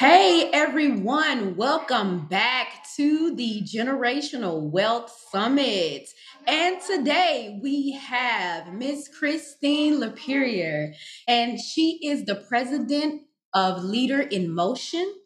Hey everyone, welcome back to the Generational Wealth Summit. And today we have Miss Christine LaPerriere, and she is the president of Leader in Motion,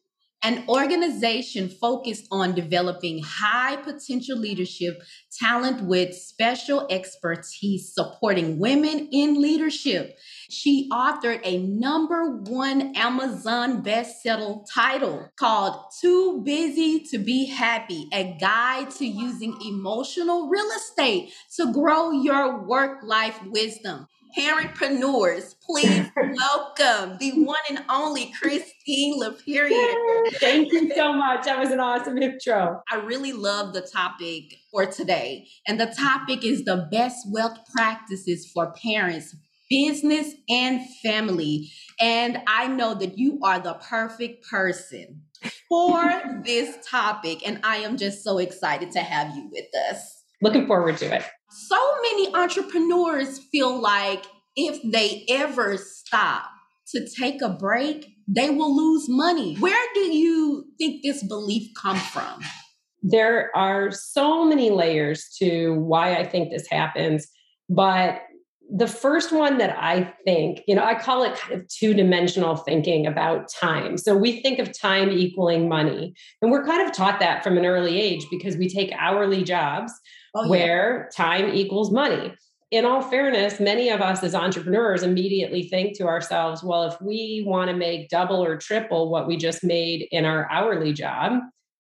an organization focused on developing high potential leadership talent with special expertise supporting women in leadership. She authored a number one Amazon bestseller title called Too Busy to Be Happy A Guide to Using Emotional Real Estate to Grow Your Work Life Wisdom. Parentpreneurs, please welcome the one and only Christine LaPerriere. Thank you so much. That was an awesome intro. I really love the topic for today. And the topic is the best wealth practices for parents business and family. And I know that you are the perfect person for this topic. And I am just so excited to have you with us. Looking forward to it. So many entrepreneurs feel like if they ever stop to take a break, they will lose money. Where do you think this belief come from? There are so many layers to why I think this happens, but the first one that I think, you know, I call it kind of two dimensional thinking about time. So we think of time equaling money. And we're kind of taught that from an early age because we take hourly jobs oh, where yeah. time equals money. In all fairness, many of us as entrepreneurs immediately think to ourselves, well, if we want to make double or triple what we just made in our hourly job,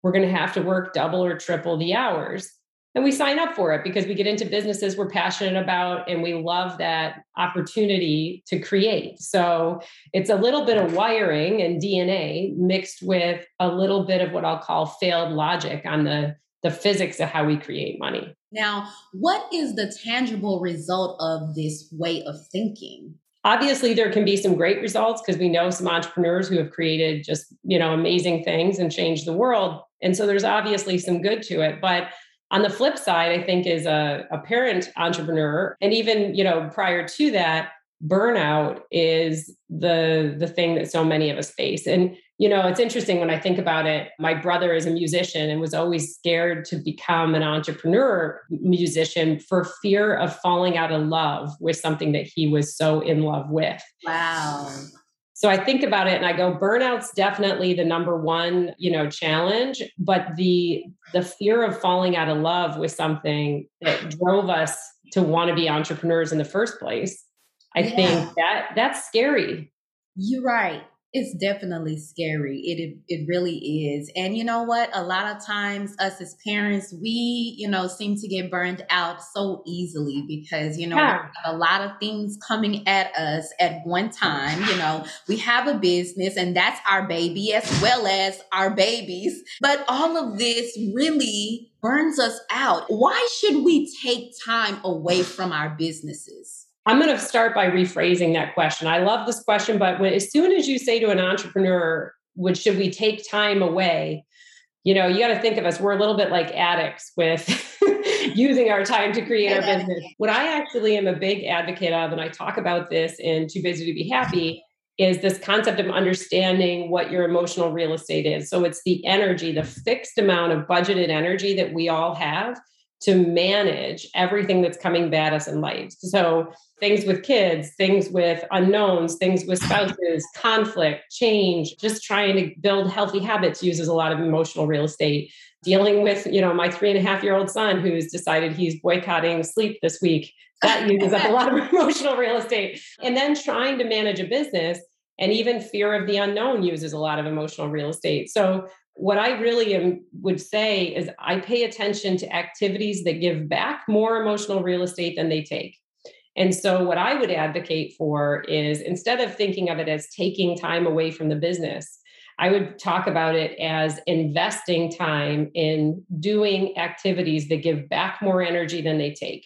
we're going to have to work double or triple the hours and we sign up for it because we get into businesses we're passionate about and we love that opportunity to create. So it's a little bit of wiring and DNA mixed with a little bit of what I'll call failed logic on the the physics of how we create money. Now, what is the tangible result of this way of thinking? Obviously, there can be some great results because we know some entrepreneurs who have created just, you know, amazing things and changed the world. And so there's obviously some good to it, but on the flip side, I think is a, a parent entrepreneur, and even you know prior to that, burnout is the the thing that so many of us face. And you know, it's interesting when I think about it. My brother is a musician and was always scared to become an entrepreneur musician for fear of falling out of love with something that he was so in love with. Wow. So I think about it and I go, burnout's definitely the number one, you know, challenge. But the the fear of falling out of love with something that drove us to want to be entrepreneurs in the first place, I yeah. think that that's scary. You're right it's definitely scary. It, it, it really is. And you know what? A lot of times, us as parents, we you know seem to get burned out so easily because you know yeah. a lot of things coming at us at one time. You know, we have a business, and that's our baby as well as our babies. But all of this really burns us out. Why should we take time away from our businesses? I'm going to start by rephrasing that question. I love this question, but when, as soon as you say to an entrepreneur, "Would should we take time away?" You know, you got to think of us. We're a little bit like addicts with using our time to create our business. What I actually am a big advocate of, and I talk about this in Too Busy to Be Happy, is this concept of understanding what your emotional real estate is. So it's the energy, the fixed amount of budgeted energy that we all have to manage everything that's coming at us in life. So things with kids, things with unknowns, things with spouses, conflict, change, just trying to build healthy habits uses a lot of emotional real estate. Dealing with, you know, my three and a half year old son who's decided he's boycotting sleep this week. That uses up a lot of emotional real estate. And then trying to manage a business and even fear of the unknown uses a lot of emotional real estate. So what I really am, would say is I pay attention to activities that give back more emotional real estate than they take. And so, what I would advocate for is instead of thinking of it as taking time away from the business, I would talk about it as investing time in doing activities that give back more energy than they take.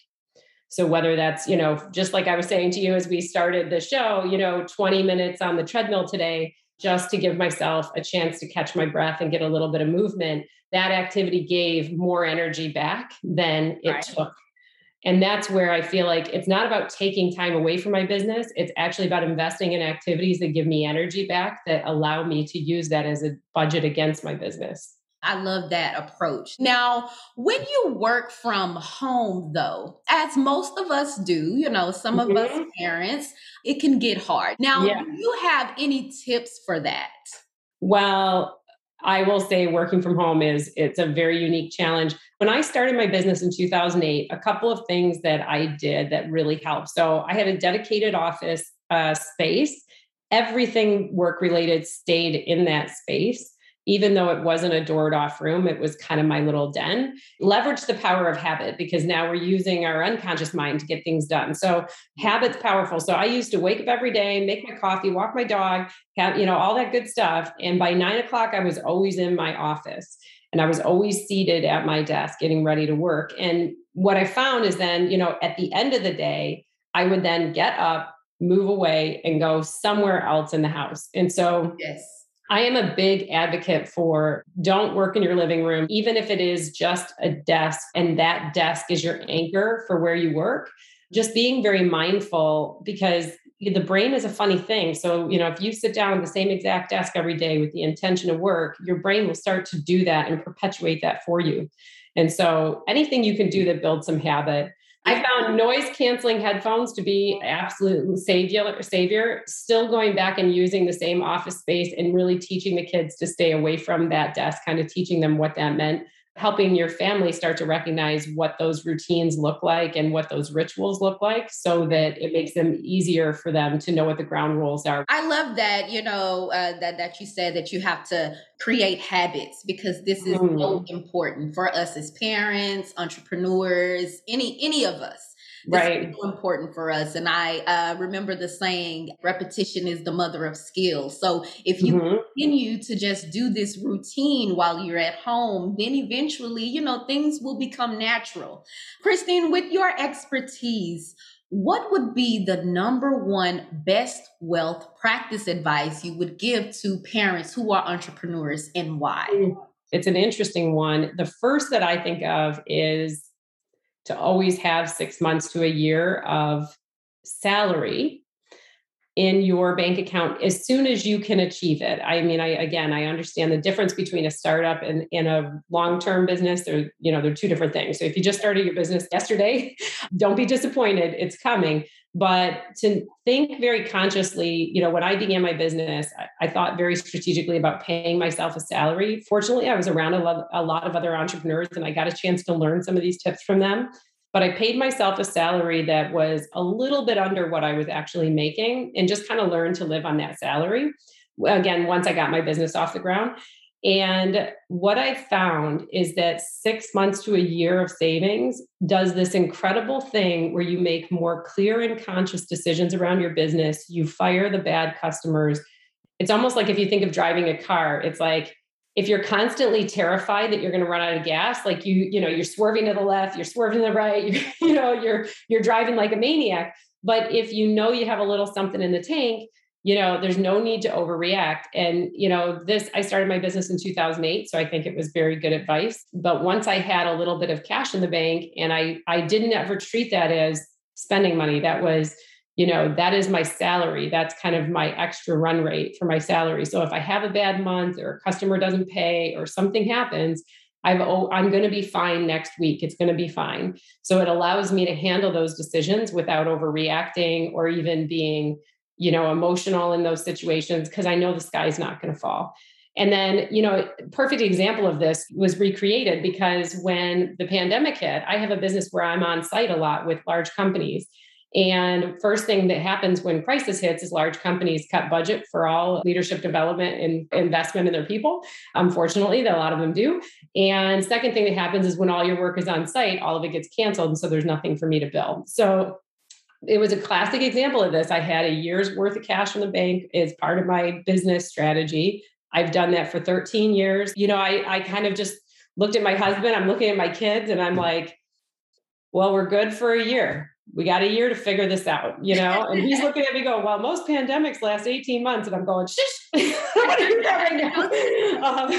So whether that's, you know, just like I was saying to you as we started the show, you know, 20 minutes on the treadmill today, just to give myself a chance to catch my breath and get a little bit of movement, that activity gave more energy back than it right. took. And that's where I feel like it's not about taking time away from my business. It's actually about investing in activities that give me energy back that allow me to use that as a budget against my business. I love that approach. Now, when you work from home, though, as most of us do, you know, some mm-hmm. of us mm-hmm. parents, it can get hard. Now, yeah. do you have any tips for that? Well, I will say working from home is it's a very unique challenge. When I started my business in 2008, a couple of things that I did that really helped. So I had a dedicated office uh, space. Everything work related stayed in that space even though it wasn't a doored off room, it was kind of my little den. Leverage the power of habit because now we're using our unconscious mind to get things done. So habit's powerful. So I used to wake up every day, make my coffee, walk my dog, have, you know, all that good stuff. And by nine o'clock, I was always in my office and I was always seated at my desk getting ready to work. And what I found is then, you know, at the end of the day, I would then get up, move away, and go somewhere else in the house. And so, yes I am a big advocate for don't work in your living room, even if it is just a desk and that desk is your anchor for where you work. Just being very mindful because the brain is a funny thing. So, you know, if you sit down at the same exact desk every day with the intention of work, your brain will start to do that and perpetuate that for you. And so, anything you can do that builds some habit I found noise canceling headphones to be absolute savior, savior. Still going back and using the same office space and really teaching the kids to stay away from that desk, kind of teaching them what that meant helping your family start to recognize what those routines look like and what those rituals look like so that it makes them easier for them to know what the ground rules are i love that you know uh, that that you said that you have to create habits because this is mm. so important for us as parents entrepreneurs any any of us right so important for us and i uh, remember the saying repetition is the mother of skill so if you mm-hmm. continue to just do this routine while you're at home then eventually you know things will become natural christine with your expertise what would be the number one best wealth practice advice you would give to parents who are entrepreneurs and why? It's an interesting one. The first that I think of is to always have six months to a year of salary in your bank account as soon as you can achieve it. I mean, I again, I understand the difference between a startup and, and a long-term business. They're, you know, they're two different things. So if you just started your business yesterday, don't be disappointed. It's coming. But to think very consciously, you know, when I began my business, I, I thought very strategically about paying myself a salary. Fortunately, I was around a a lot of other entrepreneurs and I got a chance to learn some of these tips from them but I paid myself a salary that was a little bit under what I was actually making and just kind of learned to live on that salary. Again, once I got my business off the ground. And what I found is that six months to a year of savings does this incredible thing where you make more clear and conscious decisions around your business. You fire the bad customers. It's almost like if you think of driving a car, it's like if you're constantly terrified that you're going to run out of gas like you you know you're swerving to the left you're swerving to the right you you know you're you're driving like a maniac but if you know you have a little something in the tank you know there's no need to overreact and you know this i started my business in 2008 so i think it was very good advice but once i had a little bit of cash in the bank and i i didn't ever treat that as spending money that was you know that is my salary that's kind of my extra run rate for my salary so if i have a bad month or a customer doesn't pay or something happens I've, oh, I'm going to be fine next week. It's going to be fine. So it allows me to handle those decisions without overreacting or even being, you know, emotional in those situations because I know the sky's not going to fall. And then, you know, perfect example of this was recreated because when the pandemic hit, I have a business where I'm on site a lot with large companies. And first thing that happens when crisis hits is large companies cut budget for all leadership development and investment in their people. Unfortunately, a lot of them do. And second thing that happens is when all your work is on site, all of it gets canceled. And so there's nothing for me to build. So it was a classic example of this. I had a year's worth of cash in the bank as part of my business strategy. I've done that for 13 years. You know, I, I kind of just looked at my husband, I'm looking at my kids, and I'm like, well, we're good for a year we got a year to figure this out, you know? And he's looking at me going, well, most pandemics last 18 months. And I'm going, shush, what are you doing now? Um,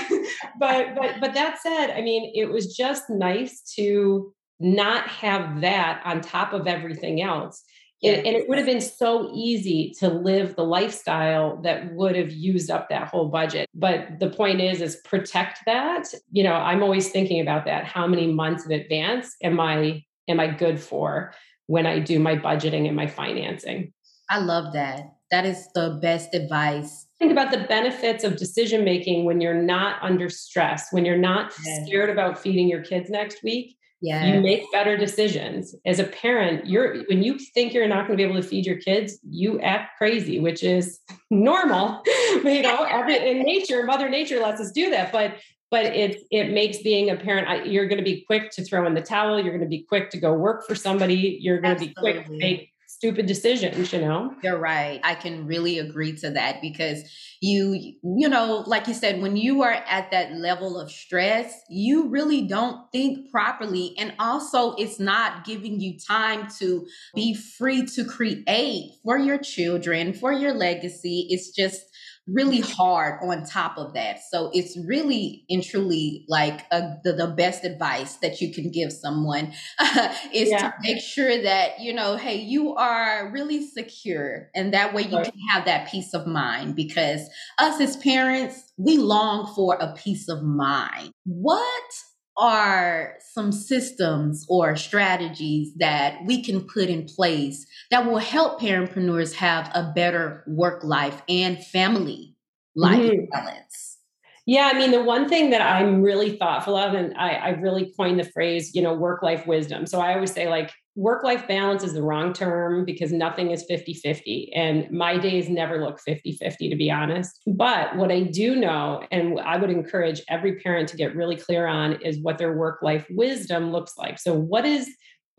but, but, but that said, I mean, it was just nice to not have that on top of everything else. Yes. and, and it would have been so easy to live the lifestyle that would have used up that whole budget. But the point is is protect that. You know i'm always thinking about that. How many months in advance am i am i good for when i do my budgeting and my financing? I love that. That is the best advice. Think about the benefits of decision making when you're not under stress when you're not yes. scared about feeding your kids next week yeah. you make better decisions as a parent you're when you think you're not going to be able to feed your kids you act crazy which is normal you know in nature mother nature lets us do that but but it it makes being a parent you're going to be quick to throw in the towel you're going to be quick to go work for somebody you're going Absolutely. to be quick to make stupid decisions, you know? You're right. I can really agree to that because you, you know, like you said, when you are at that level of stress, you really don't think properly. And also, it's not giving you time to be free to create for your children, for your legacy. It's just, really hard on top of that. So it's really and truly like a, the, the best advice that you can give someone is yeah. to make sure that, you know, hey, you are really secure. And that way you right. can have that peace of mind because us as parents, we long for a peace of mind. What are some systems or strategies that we can put in place that will help parentpreneurs have a better work life and family life mm-hmm. balance? Yeah, I mean, the one thing that I'm really thoughtful of, and I, I really coined the phrase, you know, work life wisdom. So I always say, like, work life balance is the wrong term because nothing is 50 50. And my days never look 50 50, to be honest. But what I do know, and I would encourage every parent to get really clear on, is what their work life wisdom looks like. So, what is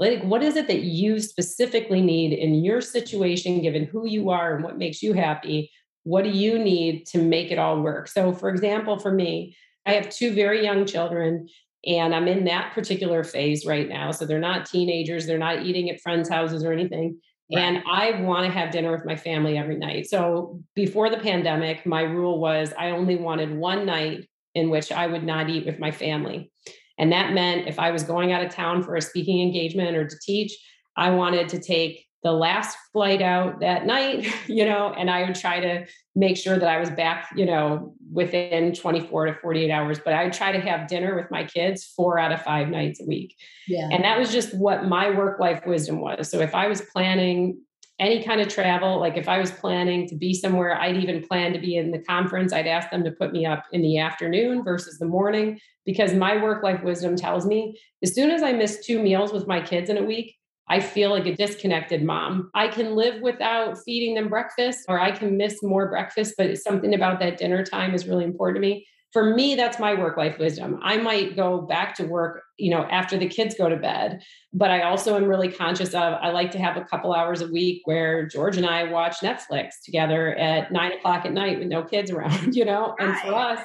like what is it that you specifically need in your situation given who you are and what makes you happy what do you need to make it all work so for example for me i have two very young children and I'm in that particular phase right now. So they're not teenagers, they're not eating at friends' houses or anything. Right. And I want to have dinner with my family every night. So before the pandemic, my rule was I only wanted one night in which I would not eat with my family. And that meant if I was going out of town for a speaking engagement or to teach, I wanted to take the last flight out that night, you know, and I would try to make sure that I was back, you know, within 24 to 48 hours. But I would try to have dinner with my kids four out of five nights a week. Yeah. And that was just what my work life wisdom was. So if I was planning any kind of travel, like if I was planning to be somewhere, I'd even plan to be in the conference, I'd ask them to put me up in the afternoon versus the morning because my work life wisdom tells me as soon as I miss two meals with my kids in a week, I feel like a disconnected mom. I can live without feeding them breakfast or I can miss more breakfast, but something about that dinner time is really important to me. For me, that's my work life wisdom. I might go back to work, you know, after the kids go to bed, but I also am really conscious of I like to have a couple hours a week where George and I watch Netflix together at nine o'clock at night with no kids around, you know. And for us,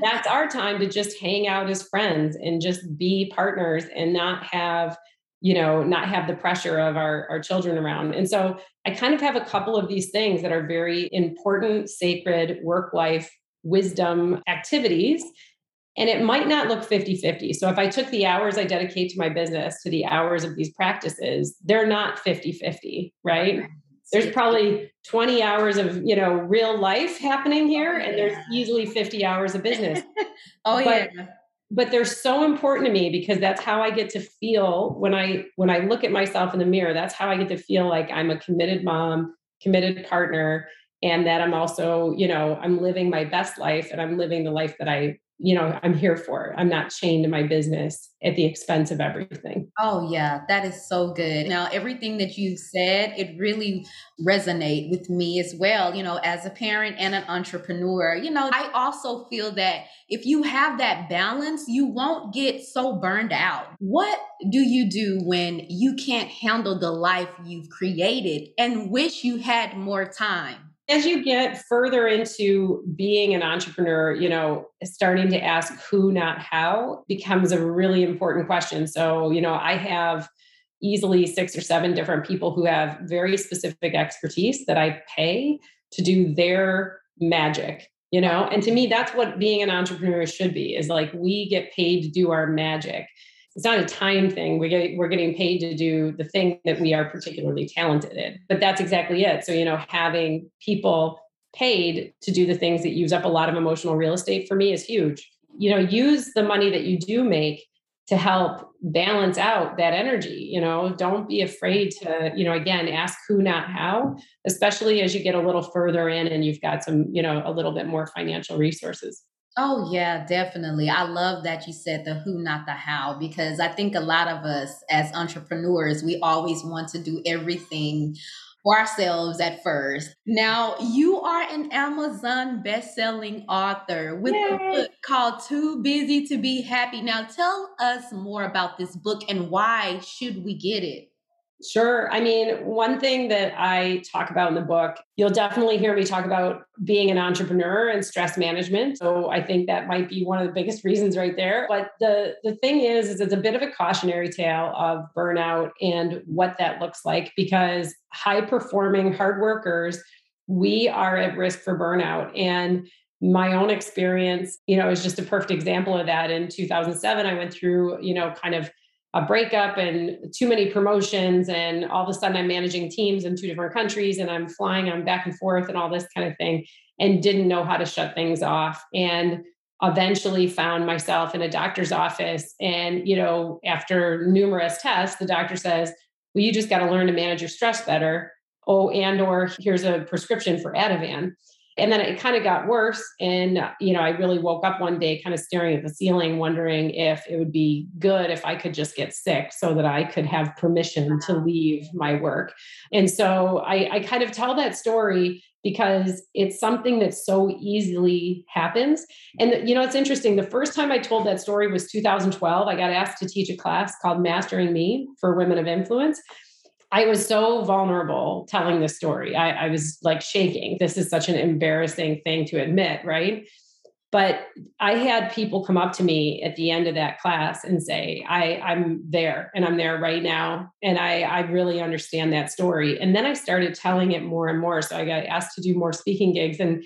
that's our time to just hang out as friends and just be partners and not have you know not have the pressure of our, our children around. And so i kind of have a couple of these things that are very important sacred work life wisdom activities and it might not look 50-50 so if i took the hours i dedicate to my business to the hours of these practices they're not 50-50 right? There's probably 20 hours of you know real life happening here and there's easily 50 hours of business. Oh but, yeah but they're so important to me because that's how I get to feel when I when I look at myself in the mirror. That's how I get to feel like I'm a committed mom, committed partner and that I'm also, you know, I'm living my best life and I'm living the life that I you know i'm here for i'm not chained to my business at the expense of everything. Oh yeah that is so good. Now everything that you said it really resonate with me as well you know as a parent and an entrepreneur you know i also feel that if you have that balance you won't get so burned out. What do you do when you can't handle the life you've created and wish you had more time as you get further into being an entrepreneur, you know, starting to ask who, not how, becomes a really important question. So, you know, I have easily six or seven different people who have very specific expertise that I pay to do their magic, you know, and to me, that's what being an entrepreneur should be is like we get paid to do our magic it's not a time thing. We get, we're getting paid to do the thing that we are particularly talented in. But that's exactly it. So, you know, having people paid to do the things that use up a lot of emotional real estate for me is huge. You know, use the money that you do make to help balance out that energy you know don't be afraid to you know again ask who not how especially as you get a little further in and you've got some you know a little bit more financial resources Oh, yeah, definitely. I love that you said the who, not the how, because I think a lot of us as entrepreneurs, we always want to do everything for ourselves at first. Now, you are an Amazon best-selling author with Yay. a book called Too Busy to Be Happy. Now, tell us more about this book and why should we get it? Sure. I mean, one thing that I talk about in the book, you'll definitely hear me talk about being an entrepreneur and stress management. So I think that might be one of the biggest reasons right there. But the the thing is, is it's a bit of a cautionary tale of burnout and what that looks like because high performing hard workers, we are at risk for burnout. And my own experience, you know, is just a perfect example of that. In 2007, I went through, you know, kind of a breakup and too many promotions and all of a sudden i'm managing teams in two different countries and i'm flying i'm back and forth and all this kind of thing and didn't know how to shut things off and eventually found myself in a doctor's office and you know after numerous tests the doctor says well you just got to learn to manage your stress better. Oh and or here's a prescription for ativan and then it kind of got worse. And you know i really woke up one day kind of staring at the ceiling wondering if it would be good if i could just get sick so that i could have permission to leave my work. And so i, I kind of tell that story because it's something that so easily happens. And you know it's interesting. The first time i told that story was 2012 i got asked to teach a class called mastering me for women of influence I was so vulnerable telling this story. I, I, was like shaking. This is such an embarrassing thing to admit, right? But I had people come up to me at the end of that class and say, I, I'm there and I'm there right now. And I, I really understand that story. And then I started telling it more and more. So I got asked to do more speaking gigs. And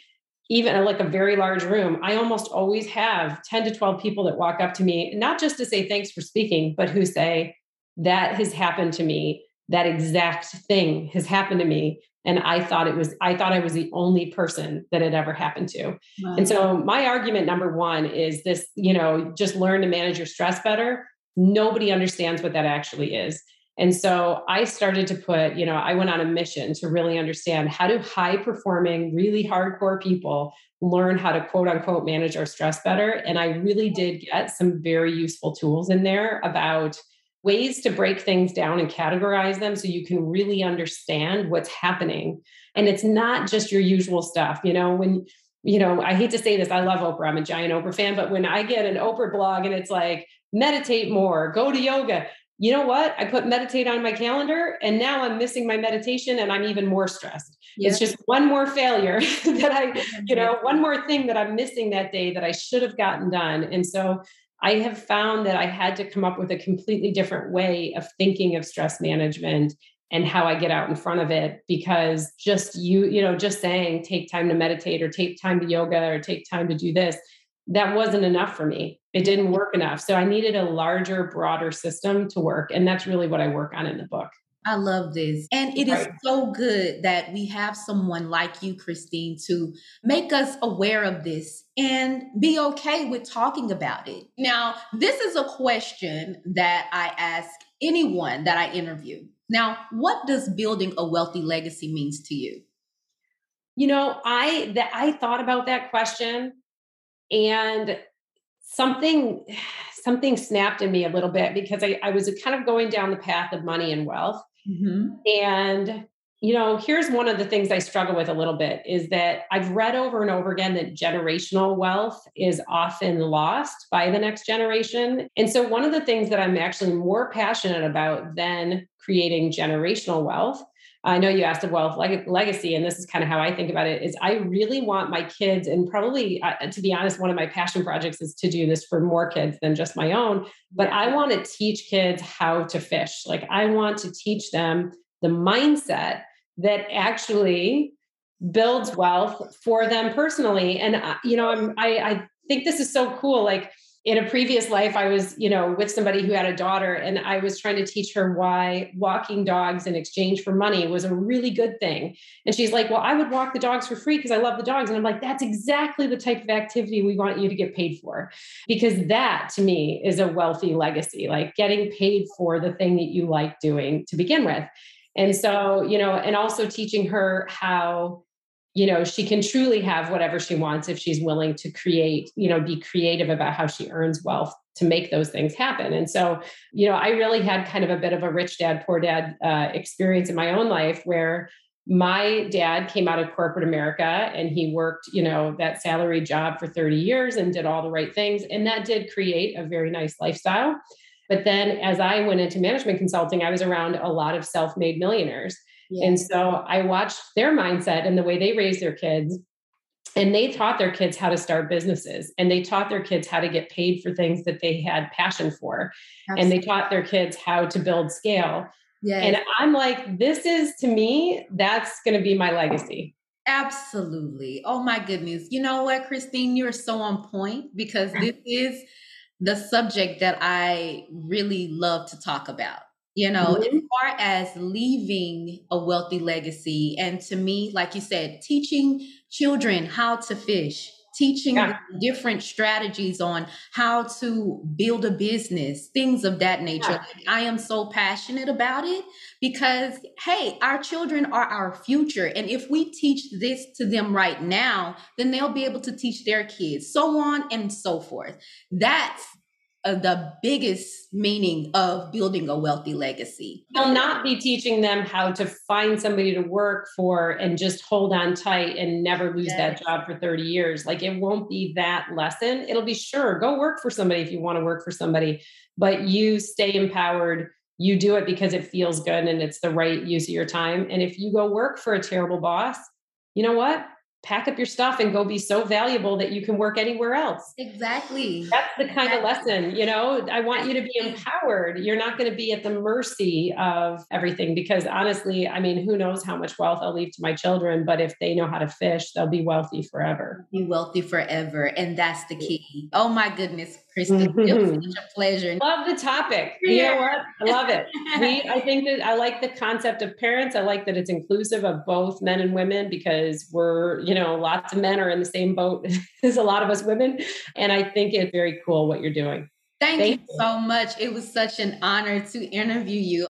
even like a very large room, I almost always have 10 to 12 people that walk up to me, not just to say thanks for speaking, but who say, that has happened to me that exact thing has happened to me and i thought it was i thought i was the only person that had ever happened to. Wow. and so my argument number one is this you know just learn to manage your stress better. Nobody understands what that actually is. And so i started to put you know i went on a mission to really understand how do high performing really hardcore people learn how to quote unquote manage our stress better. And i really did get some very useful tools in there about ways to break things down and categorize them so you can really understand what's happening. And it's not just your usual stuff. You know, when, you know, I hate to say this, I love Oprah, I'm a giant Oprah fan, but when I get an Oprah blog and it's like, meditate more, go to yoga, you know what? I put meditate on my calendar and now I'm missing my meditation and I'm even more stressed. It's just one more failure that I, you know, one more thing that I'm missing that day that I should have gotten done. And so I have found that I had to come up with a completely different way of thinking of stress management and how I get out in front of it because just you, you know, just saying take time to meditate or take time to yoga or take time to do this, that wasn't enough for me. It didn't work enough. So I needed a larger, broader system to work. And that's really what I work on in the book. I love this. And it is so good that we have someone like you, Christine, to make us aware of this and be okay with talking about it. Now, this is a question that I ask anyone that I interview. Now, what does building a wealthy legacy means to you? You know, I that I thought about that question and something something snapped in me a little bit because I, I was kind of going down the path of money and wealth Mm-hmm. And, you know, here's one of the things I struggle with a little bit is that I've read over and over again that generational wealth is often lost by the next generation. And so, one of the things that I'm actually more passionate about than creating generational wealth I know you asked of wealth leg- legacy, and this is kind of how I think about it. Is I really want my kids, and probably uh, to be honest, one of my passion projects is to do this for more kids than just my own. But I want to teach kids how to fish. Like I want to teach them the mindset that actually builds wealth for them personally. And uh, you know, I'm I, I think this is so cool. Like in a previous life i was you know with somebody who had a daughter and i was trying to teach her why walking dogs in exchange for money was a really good thing. And she's like well i would walk the dogs for free because i love the dogs. And i'm like that's exactly the type of activity we want you to get paid for. Because that to me is a wealthy legacy like getting paid for the thing that you like doing to begin with. And so you know and also teaching her how you know she can truly have whatever she wants if she's willing to create you know be creative about how she earns wealth to make those things happen. And so you know i really had kind of a bit of a rich dad poor dad uh, experience in my own life where my dad came out of corporate america and he worked you know that salary job for 30 years and did all the right things. And that did create a very nice lifestyle. But then as i went into management consulting i was around a lot of self-made millionaires yeah. And so I watched their mindset and the way they raised their kids. And they taught their kids how to start businesses and they taught their kids how to get paid for things that they had passion for. Absolutely. And they taught their kids how to build scale. Yes. And I'm like, this is to me, that's going to be my legacy. Absolutely. Oh my goodness. You know what, Christine, you're so on point because this is the subject that I really love to talk about you know mm-hmm. as far as leaving a wealthy legacy and to me like you said teaching children how to fish teaching yeah. different strategies on how to build a business things of that nature yeah. i am so passionate about it because hey our children are our future and if we teach this to them right now then they'll be able to teach their kids so on and so forth that's the biggest meaning of building a wealthy legacy. They'll not be teaching them how to find somebody to work for and just hold on tight and never lose yes. that job for 30 years. Like it won't be that lesson. It'll be sure, go work for somebody if you want to work for somebody, but you stay empowered. You do it because it feels good and it's the right use of your time. And if you go work for a terrible boss, you know what? Pack up your stuff and go be so valuable that you can work anywhere else. Exactly. That's the kind exactly. of lesson, you know, I want you to be empowered. You're not going to be at the mercy of everything because honestly, I mean, who knows how much wealth I'll leave to my children, but if they know how to fish, they'll be wealthy forever. Be wealthy forever. And that's the key. Oh my goodness, Kristen, mm-hmm. it was such a pleasure. Love the topic. You know what? I love it. We, I think that I like the concept of parents. I like that it's inclusive of both men and women because we're, you know, lots of men are in the same boat as a lot of us women. And I think it's very cool what you're doing. Thank, Thank you, you so much. It was such an honor to interview you.